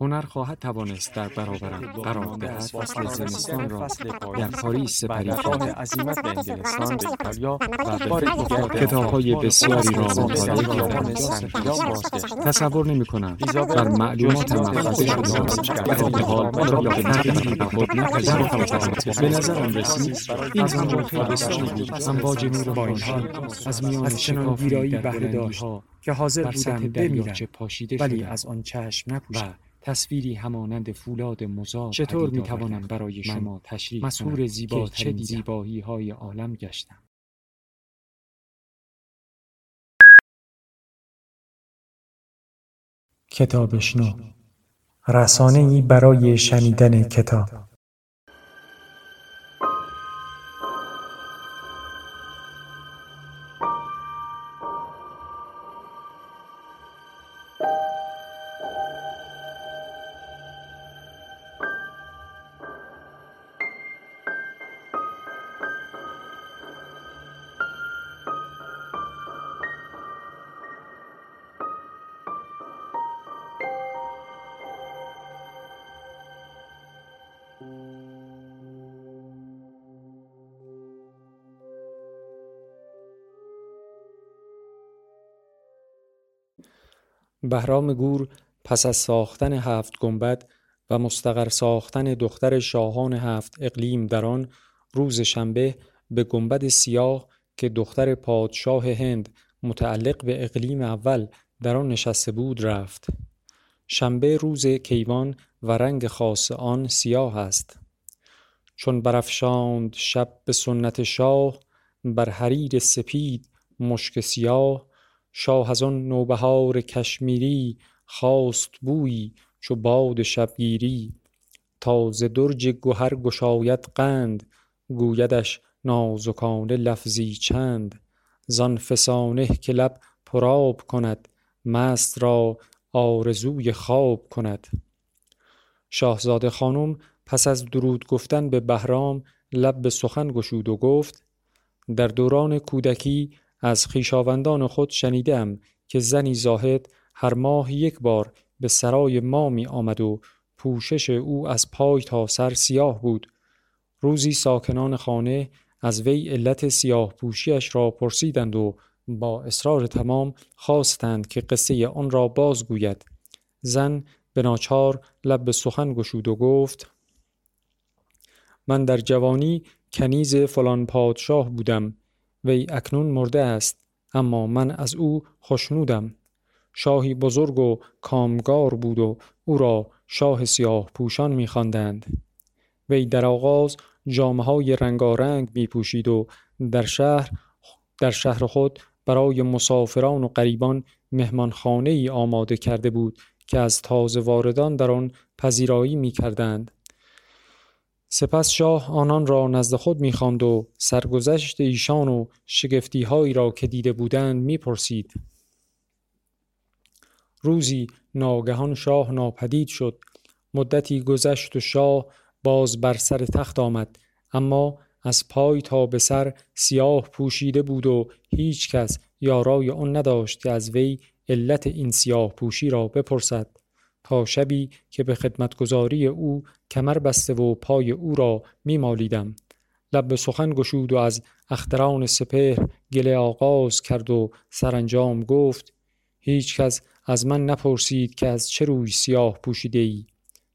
هنر خواهد توانست در برابرم قرار دهد. فصل زمستان را در پاریس سپری خواهد عظیمت به انگلستان به ایتالیا و به بار کتاب های بسیاری را مطالعه کردم تصور نمی کنم بر معلومات محفظه شده در حال را به تغییری به خود نپذیرفتم به نظر آن رسید این زمان خیلی بسیاری بود. امواج نور با این حال. از میان شکافی در داشت که حاضر بودم بمیرم. ولی از آن چشم نپوشم تصویری همانند فولاد مزار چطور می توانم برای شما تشریح مسهور زیبا چه زیبایی های عالم گشتم. کتابشنو. رسانه ای برای شنیدن کتاب. بهرام گور پس از ساختن هفت گنبد و مستقر ساختن دختر شاهان هفت اقلیم در آن روز شنبه به گنبد سیاه که دختر پادشاه هند متعلق به اقلیم اول در آن نشسته بود رفت. شنبه روز کیوان و رنگ خاص آن سیاه است. چون برافشاند شب به سنت شاه بر حریر سپید مشک سیاه شاه از آن نوبهار کشمیری خواست بویی چو باد شبگیری. تا ز درج گهر گشاید قند گویدش نازکانه لفظی چند. زان فسانه که لب پر آب کند مست را آرزوی خواب کند. شاهزاده خانم پس از درود گفتن به بهرام لب به سخن گشود و گفت در دوران کودکی از خویشاوندان خود شنیدم که زنی زاهد هر ماه یک بار به سرای ما می آمد و پوشش او از پای تا سر سیاه بود. روزی ساکنان خانه از وی علت سیاه پوشیش را پرسیدند و با اصرار تمام خواستند که قصه آن را بازگوید. زن به ناچار لب به سخن گشود و گفت من در جوانی کنیز فلان پادشاه بودم. وی اکنون مرده است اما من از او خوشنودم شاهی بزرگ و کامگار بود و او را شاه سیاه پوشان می خواندند. وی در آغاز جامعه های رنگارنگ می پوشید و در شهر در شهر خود برای مسافران و غریبان مهمانخانه ای آماده کرده بود که از تازه واردان در آن پذیرایی می کردند. سپس شاه آنان را نزد خود می‌خواند و سرگذشت ایشان و شگفتیهایی را که دیده بودند می‌پرسید. روزی ناگهان شاه ناپدید شد. مدتی گذشت و شاه باز بر سر تخت آمد. اما از پای تا به سر سیاه پوشیده بود و هیچ کس یارای آن نداشت که از وی علت این سیاه پوشی را بپرسد. تا شبی که به خدمتگذاری او کمر بسته و پای او را می مالیدم. لب به سخن گشود و از اختران سپهر گله آغاز کرد و سرانجام گفت هیچ کس از من نپرسید که از چه روی سیاه پوشیده ای.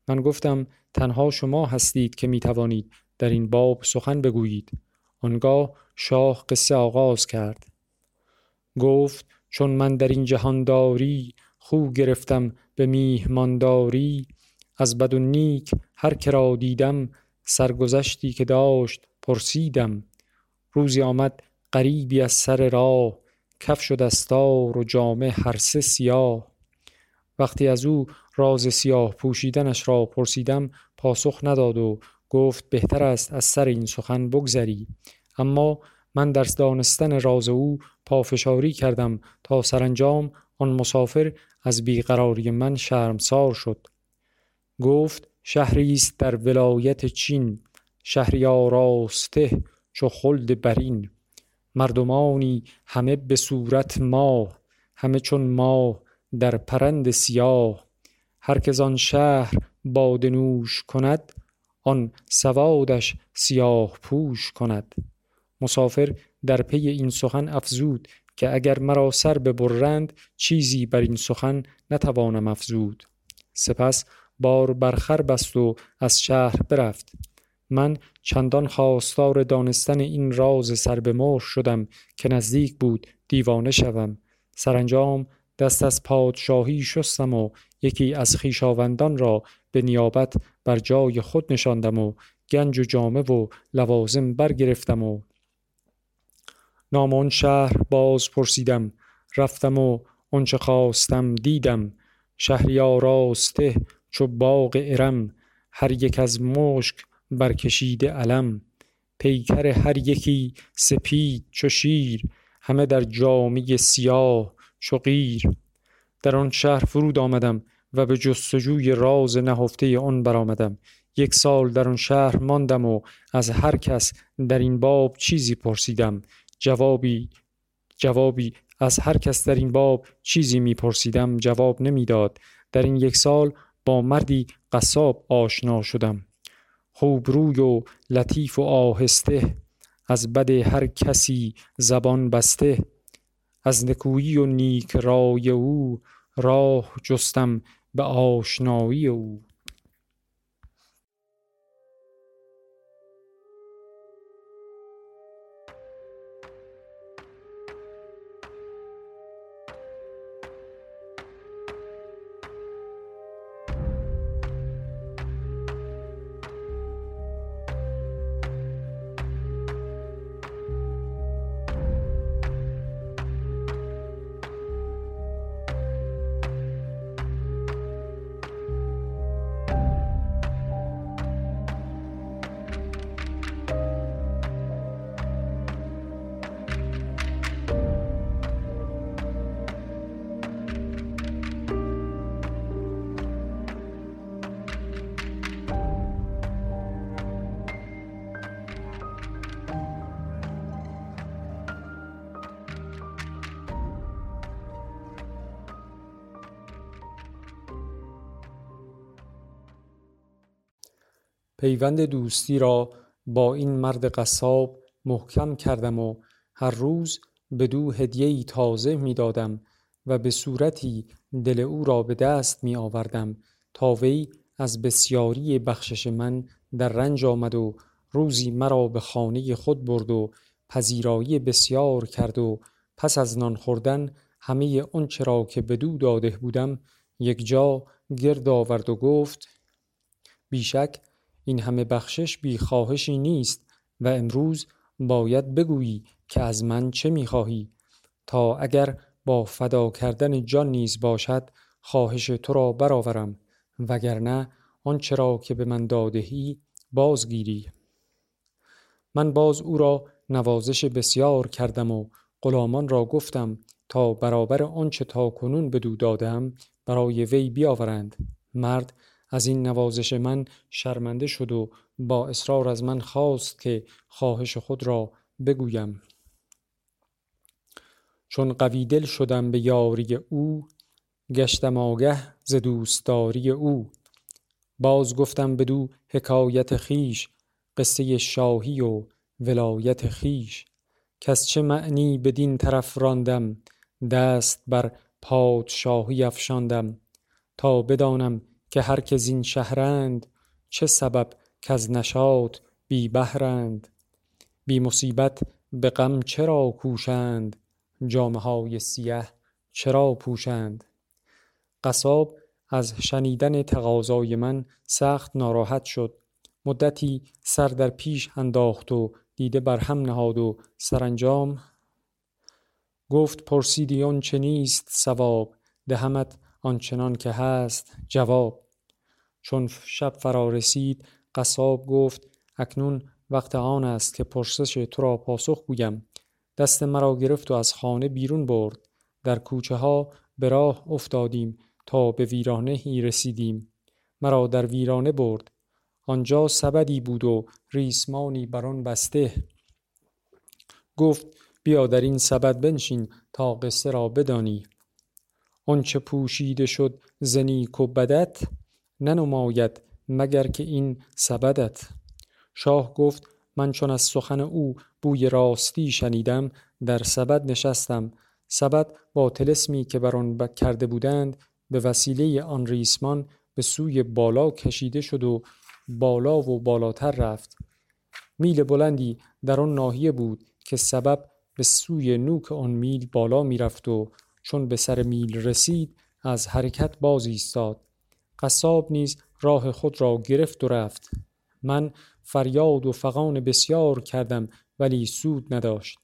من گفتم تنها شما هستید که می توانید در این باب سخن بگویید. آنگاه شاه قصه آغاز کرد. گفت چون من در این جهانداری خو گرفتم به میهمانداری از بد و نیک هر که دیدم سرگذشتی که داشت پرسیدم. روزی آمد قریبی از سر راه کفش و دستار و جامه هر سه سیاه. وقتی از او راز سیاه پوشیدنش را پرسیدم پاسخ نداد و گفت بهتر است از سر این سخن بگذری. اما من در دانستن راز او پافشاری کردم تا سرانجام آن مسافر از بیقراری من شرمسار شد. گفت شهری است در ولایت چین شهری آراسته چو خلد برین. مردمانی همه به صورت ماه همه چون ماه در پرند سیاه. هر که آن شهر باده نوش کند آن سوادش سیاه پوش کند. مسافر در پی این سخن افزود که اگر مرا سر ببرند چیزی بر این سخن نتوانم افزود. سپس بار بر خر بست و از شهر برفت. من چندان خواستار دانستن این راز سر به شدم که نزدیک بود دیوانه شوم. سرانجام دست از پادشاهی شستم و یکی از خویشاوندان را به نیابت بر جای خود نشاندم و گنج و جامه و لوازم برگرفتم و نام آن شهر باز پرسیدم. رفتم و آنچه خواستم دیدم. شهری آراسته چو باغ ارم. هر یک از مشک برکشیده علم. پیکر هر یکی سپید چو شیر. همه در جامه سیاه چو قیر. در آن شهر فرود آمدم و به جستجوی راز نهفته آن برآمدم. یک سال در آن شهر ماندم و از هر کس در این باب چیزی پرسیدم. جوابی جوابی از هر کس در این باب چیزی میپرسیدم جواب نمی‌داد. در این یک سال با مردی قصاب آشنا شدم. خوبروی و لطیف و آهسته از بد هر کسی زبان بسته. از نکویی و نیک رای او راه جستم به آشنایی او. پیوند دوستی را با این مرد قصاب محکم کردم و هر روز بدو هدیه‌ای تازه می دادم و به صورتی دل او را به دست می آوردم تا وی از بسیاری بخشش من در رنج آمد و روزی مرا به خانه خود برد و پذیرایی بسیار کرد و پس از نان خوردن همه آنچه را که بدو داده بودم یک جا گرد آورد و گفت بیشک این همه بخشش بی خواهشی نیست و امروز باید بگویی که از من چه می خواهی تا اگر با فدا کردن جان نیز باشد خواهش تو را برآورم وگرنه آنچه را که به من دادهی بازگیری. من باز او را نوازش بسیار کردم و غلامان را گفتم تا برابر آنچه تا کنون بدو دادم برای وی بیاورند. مرد از این نوازش من شرمنده شد و با اصرار از من خواست که خواهش خود را بگویم. چون قوی دل شدم به یاری او گشتم آگه ز دوستداری او. باز گفتم بدو حکایت خیش قصه شاهی و ولایت خیش کس چه معنی بدین طرف راندم؟ دست بر پادشاهی افشاندم. تا بدانم که هر که زین شهرند چه سبب کز نشاط بی بهرند؟ بی مصیبت به غم چرا کوشند؟ جامه های سیه چرا پوشند؟ قصاب از شنیدن تقاضای من سخت ناراحت شد. مدتی سر در پیش انداخت و دیده بر هم نهاد و سرانجام گفت پرسیدی چه نیست ثواب؟ دهمت آنچنان که هست جواب. چون شب فرا رسید قصاب گفت اکنون وقت آن است که پرسش تو را پاسخ گویم. دست مرا گرفت و از خانه بیرون برد. در کوچه ها به راه افتادیم تا به ویرانه هی رسیدیم. مرا در ویرانه برد. آنجا سبدی بود و ریسمانی بر آن بسته. گفت بیا در این سبد بنشین تا قصه را بدانی. آنچه پوشیده شد ز نیک و بدت ننماید مگر که این سبدت. شاه گفت من چون از سخن او بوی راستی شنیدم در سبد نشستم. سبد با تلسمی که بر آن کرده بودند به وسیله آن ریسمان به سوی بالا کشیده شد و بالا و بالاتر رفت. میل بلندی در آن ناحیه بود که سبب به سوی نوک آن میل بالا می‌رفت و چون به سر میل رسید از حرکت باز ایستاد. قصاب نیز راه خود را گرفت و رفت. من فریاد و فغان بسیار کردم ولی سود نداشت.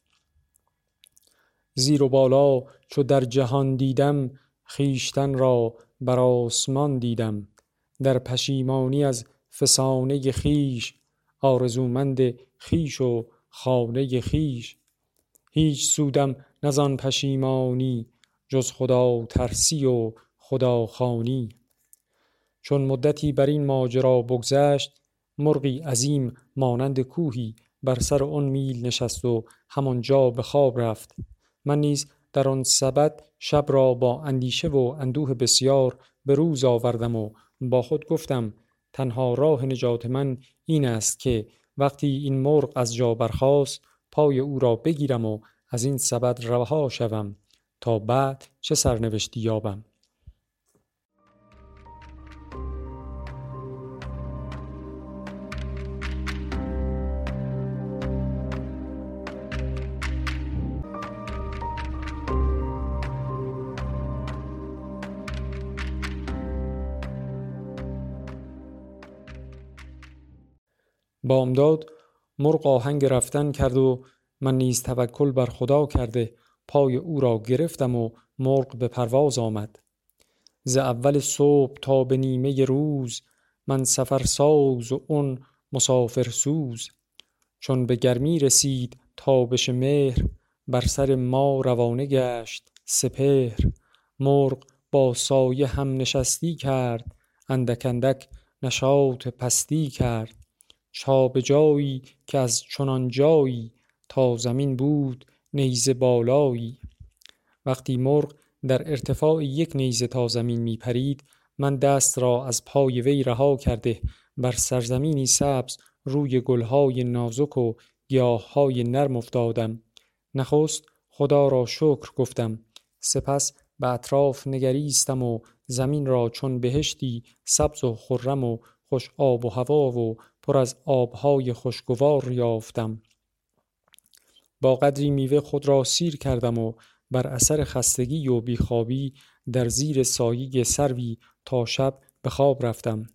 زیر و بالا چو در جهان دیدم خیشتن را بر آسمان دیدم. در پشیمانی از فسانه خیش آرزومند خیش و خانه خیش هیچ سودم نزان پشیمانی جز خدا ترسی و خدا خانی چون مدتی بر این ماجرا بگذشت مرغی عظیم مانند کوهی بر سر آن میل نشست و همانجا به خواب رفت. من نیز در آن سبد شب را با اندیشه و اندوه بسیار به روز آوردم و با خود گفتم تنها راه نجات من این است که وقتی این مرغ از جا برخاست پای او را بگیرم و از این سبد رها شوم. تا بعد چه سرنوشتی یابم. بامداد مرغ آهنگ رفتن کرد و من نیز توکل بر خدا کرده پای او را گرفتم و مرغ به پرواز آمد. ز اول صبح تا به نیمه روز من سفر ساز و اون مسافر سوز. چون به گرمی رسید تابش مهر بر سر ما روانه گشت سپهر. مرغ با سایه هم نشستی کرد اندک اندک نشاط پستی کرد. چا جایی که از چنان جایی تا زمین بود نیزه بالایی. وقتی مرغ در ارتفاع یک نیزه تا زمین می پرید من دست را از پای وی رها کرده بر سرزمینی سبز روی گلهای نازک و گیاههای نرم افتادم. نخست خدا را شکر گفتم. سپس به اطراف نگریستم و زمین را چون بهشتی سبز و خرم و خوش آب و هوا و پر از آبهای خوشگوار یافتم. با قدری میوه خود را سیر کردم و بر اثر خستگی و بیخوابی در زیر سایه سروی تا شب به خواب رفتم.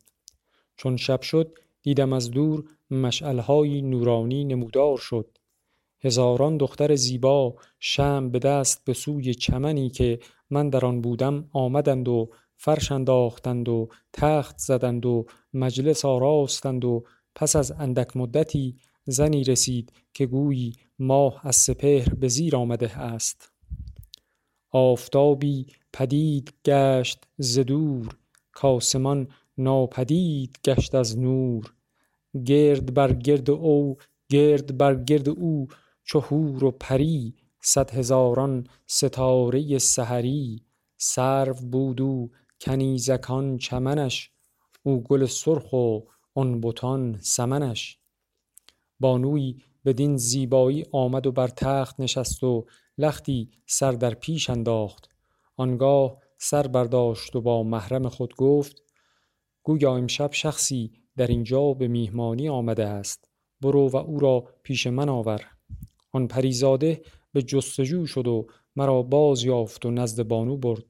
چون شب شد دیدم از دور مشعلهای نورانی نمودار شد. هزاران دختر زیبا شم به دست به سوی چمنی که من در آن بودم آمدند و فرش انداختند و تخت زدند و مجلس آراستند و پس از اندک مدتی زنی رسید که گویی ماه از سپهر به زیر آمده است. آفتابی پدید گشت ز دور کاسمان ناپدید گشت از نور. گرد بر گرد او گرد بر گرد او چو و پری صد هزاران ستاره سحری. سرو بود او کنیزکان چمنش او گل سرخ و آن بتان سمنش. بانویی بدین زیبایی آمد و بر تخت نشست و لختی سر در پیش انداخت. آنگاه سر برداشت و با محرم خود گفت گویا امشب شخصی در اینجا به میهمانی آمده است. برو و او را پیش من آور. آن پریزاده به جستجو شد و مرا باز یافت و نزد بانو برد.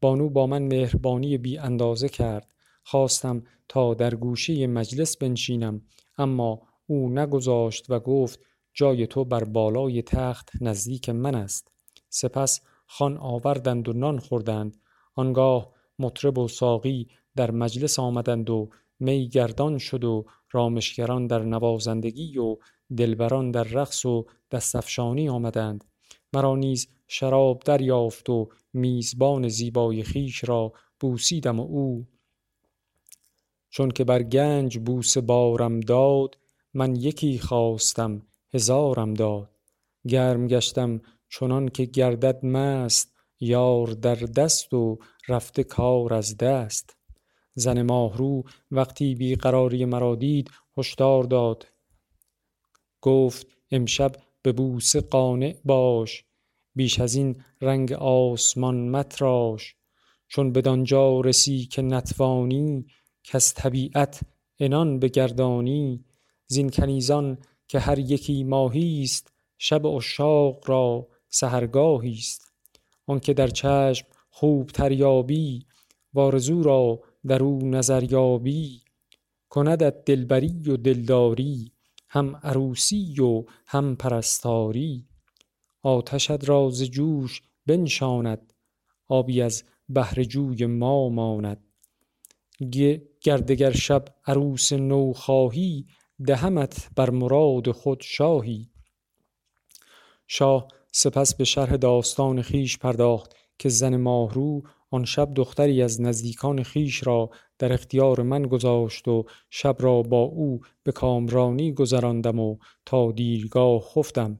بانو با من مهربانی بی اندازه کرد. خواستم تا در گوشه مجلس بنشینم اما او نگذاشت و گفت جای تو بر بالای تخت نزدیک من است. سپس خان آوردند و نان خوردند. آنگاه مطرب و ساقی در مجلس آمدند و می گردان شد و رامشگران در نوازندگی و دلبران در رقص و دستفشانی آمدند. مرا نیز شراب دریافت و میزبان زیبای خویش را بوسیدم و او چون که بر گنج بوسه بارم داد من یکی خواستم هزارم داد گرم گشتم چنانکه گردد مست یار در دست و رفته کار از دست. زن ماهرو وقتی بی قراری مرا دید هشدار داد. گفت امشب به بوسه قانع باش بیش ازین رنگ آسمان متراش. چون بدانجا رسی که نتوانی کز طبیعت عنان بگردانی. زین کنیزان که هر یکی ماهیست شب عشاق را سحرگاهیست آنکه در چشم خوبتر یابی وآرزو را درو نظر یابی. کندت دلبری و دلداری هم عروسی و هم پرستاری. آتشت را ز جوش بنشاند آبی از بحر جوی ما ماند. گر دگر شب عروس نو خواهی دهمت بر مراد خود شاهی. شاه سپس به شرح داستان خویش پرداخت که زن ماهرو آن شب دختری از نزدیکان خویش را در اختیار من گذاشت و شب را با او به کامرانی گذراندم و تا دیرگاه خفتم.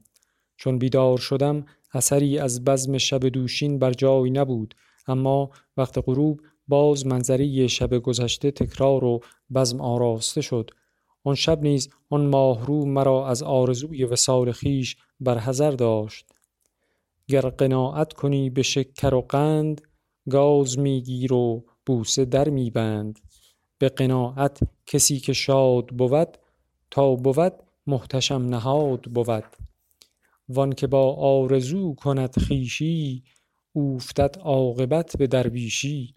چون بیدار شدم اثری از بزم شب دوشین بر جای نبود. اما وقت غروب باز منظره شب گذشته تکرار و بزم آراسته شد. آن شب نیز آن ماهرو مرا از آرزوی وصال خویش بر حذر داشت. گر قناعت کنی به شکر و قند گاز می گیر و بوسه در می بند به قناعت کسی که شاد بود تا بود محتشم نهاد بود. وآنکه با آرزو کند خویشی اوفتد عاقبت به درویشی.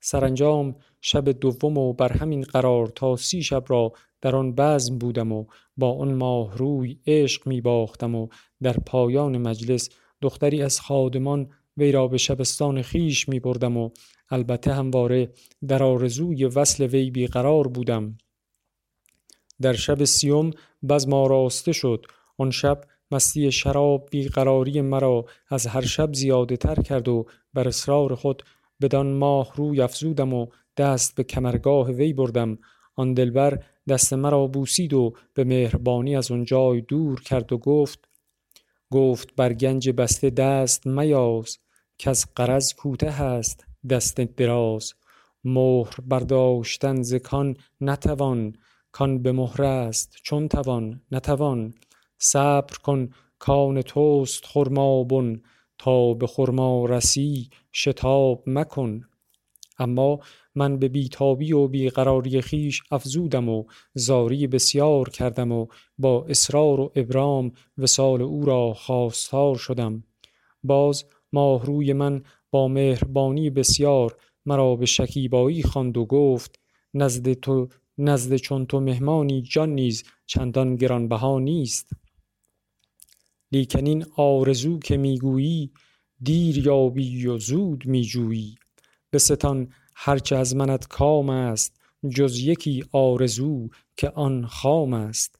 سرانجام شب دوم و بر همین قرار تا سی شب را در آن بزم بودم و با آن ماهروی عشق می باختم و در پایان مجلس دختری از خادمان وی را به شبستان خویش می بردم و البته همواره در آرزوی وصل وی بی قرار بودم. در شب سیوم بزم آراسته شد. آن شب مستی شراب بی قراری مرا از هر شب زیاده تر کرد و بر اصرار خود بدان ماهروی افزودم و دست به کمرگاه وی بردم. آن دلبر دست مرا بوسید و به مهربانی از آن جای دور کرد و گفت گفت بر گنج بسته دست میاز کز غرض کوته است دست دراز. مهر برداشتن ز کان نتوان کان به مهر است چون توان نتوان. صبر کن کآن توست خرمابن تا به خرما رسی شتاب مکن. اما من به بی تابی و بی قراری خویش افزودم و زاری بسیار کردم و با اصرار و ابرام وصال او را خواستار شدم. باز ماهروی من با مهربانی بسیار مرا به شکیبایی خواند و گفت نزد چون تو مهمانی جان نیز چندان گرانبها نیست. لیکن این آرزو که می گویی دیر یابی و زود می جویی بستان هرچه از منت کام است جز یکی آرزو که آن خام است.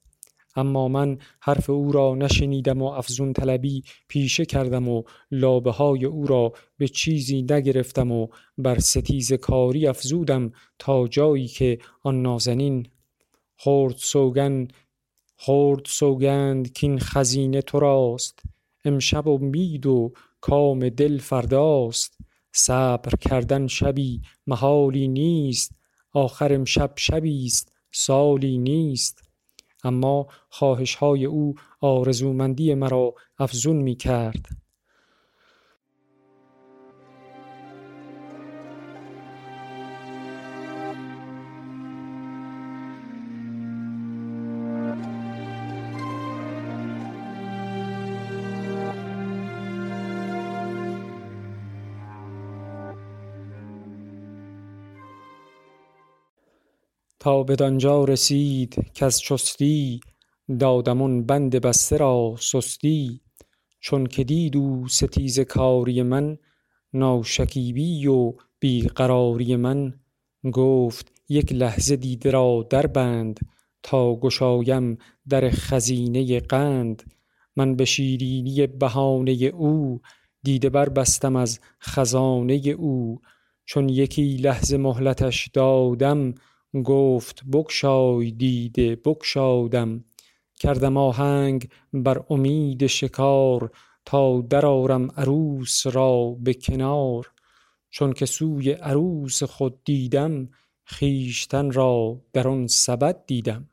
اما من حرف او را نشنیدم و افزون طلبی پیشه کردم و لابه های او را به چیزی نگرفتم و بر ستیزه کاری افزودم تا جایی که آن نازنین خورد سوگند کاین خزینه تراست امشب امید و کام دل فرداست. صبر کردن شبی محالی نیست آخر امشب شبیست سالی نیست. اما خواهش های او آرزومندی مرا افزون می کرد تا بدانجا رسید کز چستی دادم آن بند بسته را سستی. چونکه دید او ستیزه کاری من ناشکیبی و بی قراری من گفت یک لحظه دیده را در بند تا گشایم در خزینه قند. من به شیرینی بهانه او دیده بربستم از خزانه او. چون یکی لحظه مهلتش دادم گفت بگشای دیده بگشادم. کردم آهنگ بر امید شکار تا درآرم عروس را به کنار. چون که سوی عروس خود دیدم خویشتن را در آن سبد دیدم.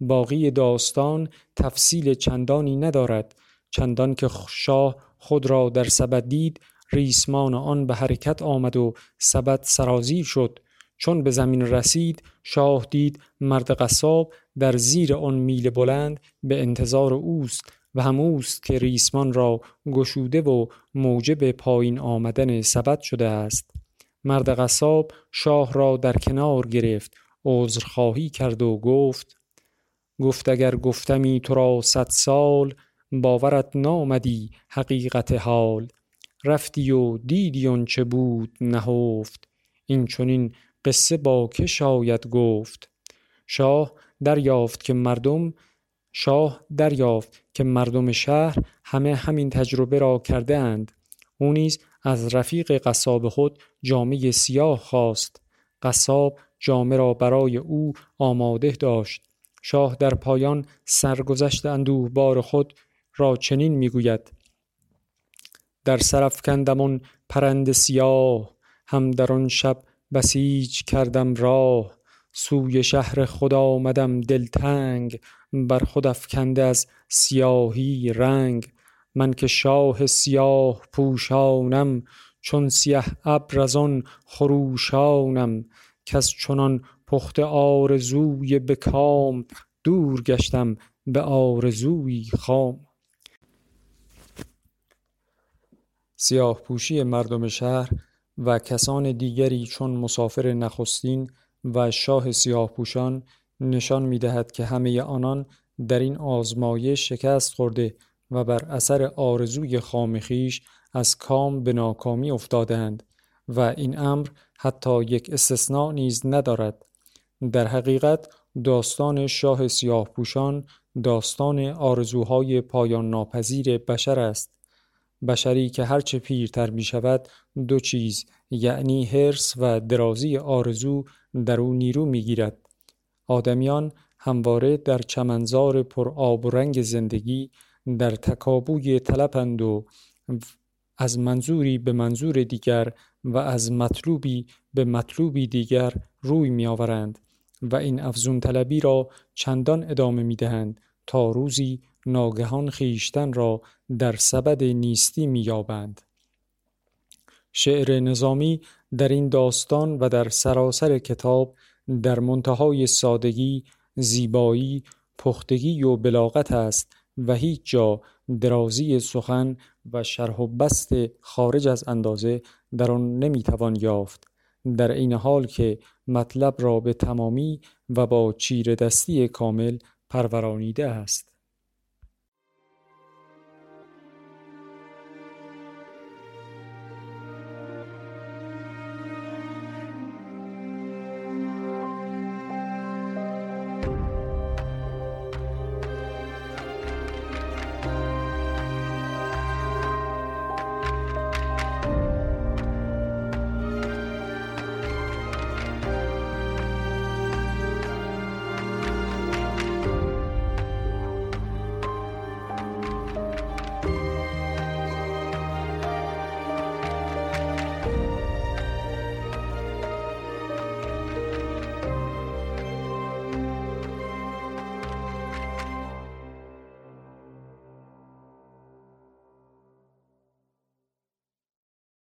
باقی داستان تفصیل چندانی ندارد چندان که شاه خود را در سبد دید ریسمان آن به حرکت آمد و سبد سرازیر شد. چون به زمین رسید شاه دید مرد قصاب در زیر آن میل بلند به انتظار اوست و هم اوست که ریسمان را گشوده و موجب پایین آمدن سبد شده است. مرد قصاب شاه را در کنار گرفت عذرخواهی کرد و گفت گفت اگر گفتمی تو را صد سال باورت نامدی حقیقت حال. رفتی و دیدی چه بود نهفت. این چنین قصه با که شاید گفت. شاه دریافت که مردم شاه دریافت که مردم شهر همه همین تجربه را کرده اند او نیز از رفیق قصاب خود جامه سیاه خواست. قصاب جامه را برای او آماده داشت. شاه در پایان سرگذشت بار خود را چنین می‌گوید. در سرف کندمون پرند سیاه هم در آن شب بسیج کردم راه سوی شهر خدا آمدم دلتنگ بر خود افکنده از سیاهی رنگ. من که شاه سیاه پوشانم چون سیه ابر از آن خروشانم. کز چنان پخته آرزوی به کام دور گشتم به آرزویی خام. سیاه پوشی مردم شهر و کسان دیگری چون مسافر نخستین و شاه سیاه پوشان نشان می دهد که همه آنان در این آزمایش شکست خورده و بر اثر آرزوی خام خویش از کام به ناکامی افتادند و این امر حتی یک استثناء نیز ندارد. در حقیقت داستان شاه سیاه پوشان داستان آرزوهای پایان ناپذیر بشر است. بشری که هرچه پیرتر می شود دو چیز یعنی حرس و درازی آرزو در او نیرو می گیرد. آدمیان همواره در چمنزار پر آب و رنگ زندگی در تکابوی طلبند و از منظوری به منظور دیگر و از مطلوبی به مطلوبی دیگر روی می آورند و این افزون طلبی را چندان ادامه می دهند تا روزی ناگهان خیشتن را در سبد نیستی می یابند. شعر نظامی در این داستان و در سراسر کتاب در منتهای سادگی، زیبایی، پختگی و بلاغت است و هیچ جا درازی سخن و شرح و بست خارج از اندازه در آن نمی‌توان یافت. در این حال که مطلب را به تمامی و با چیر دستی کامل پرورانیده است.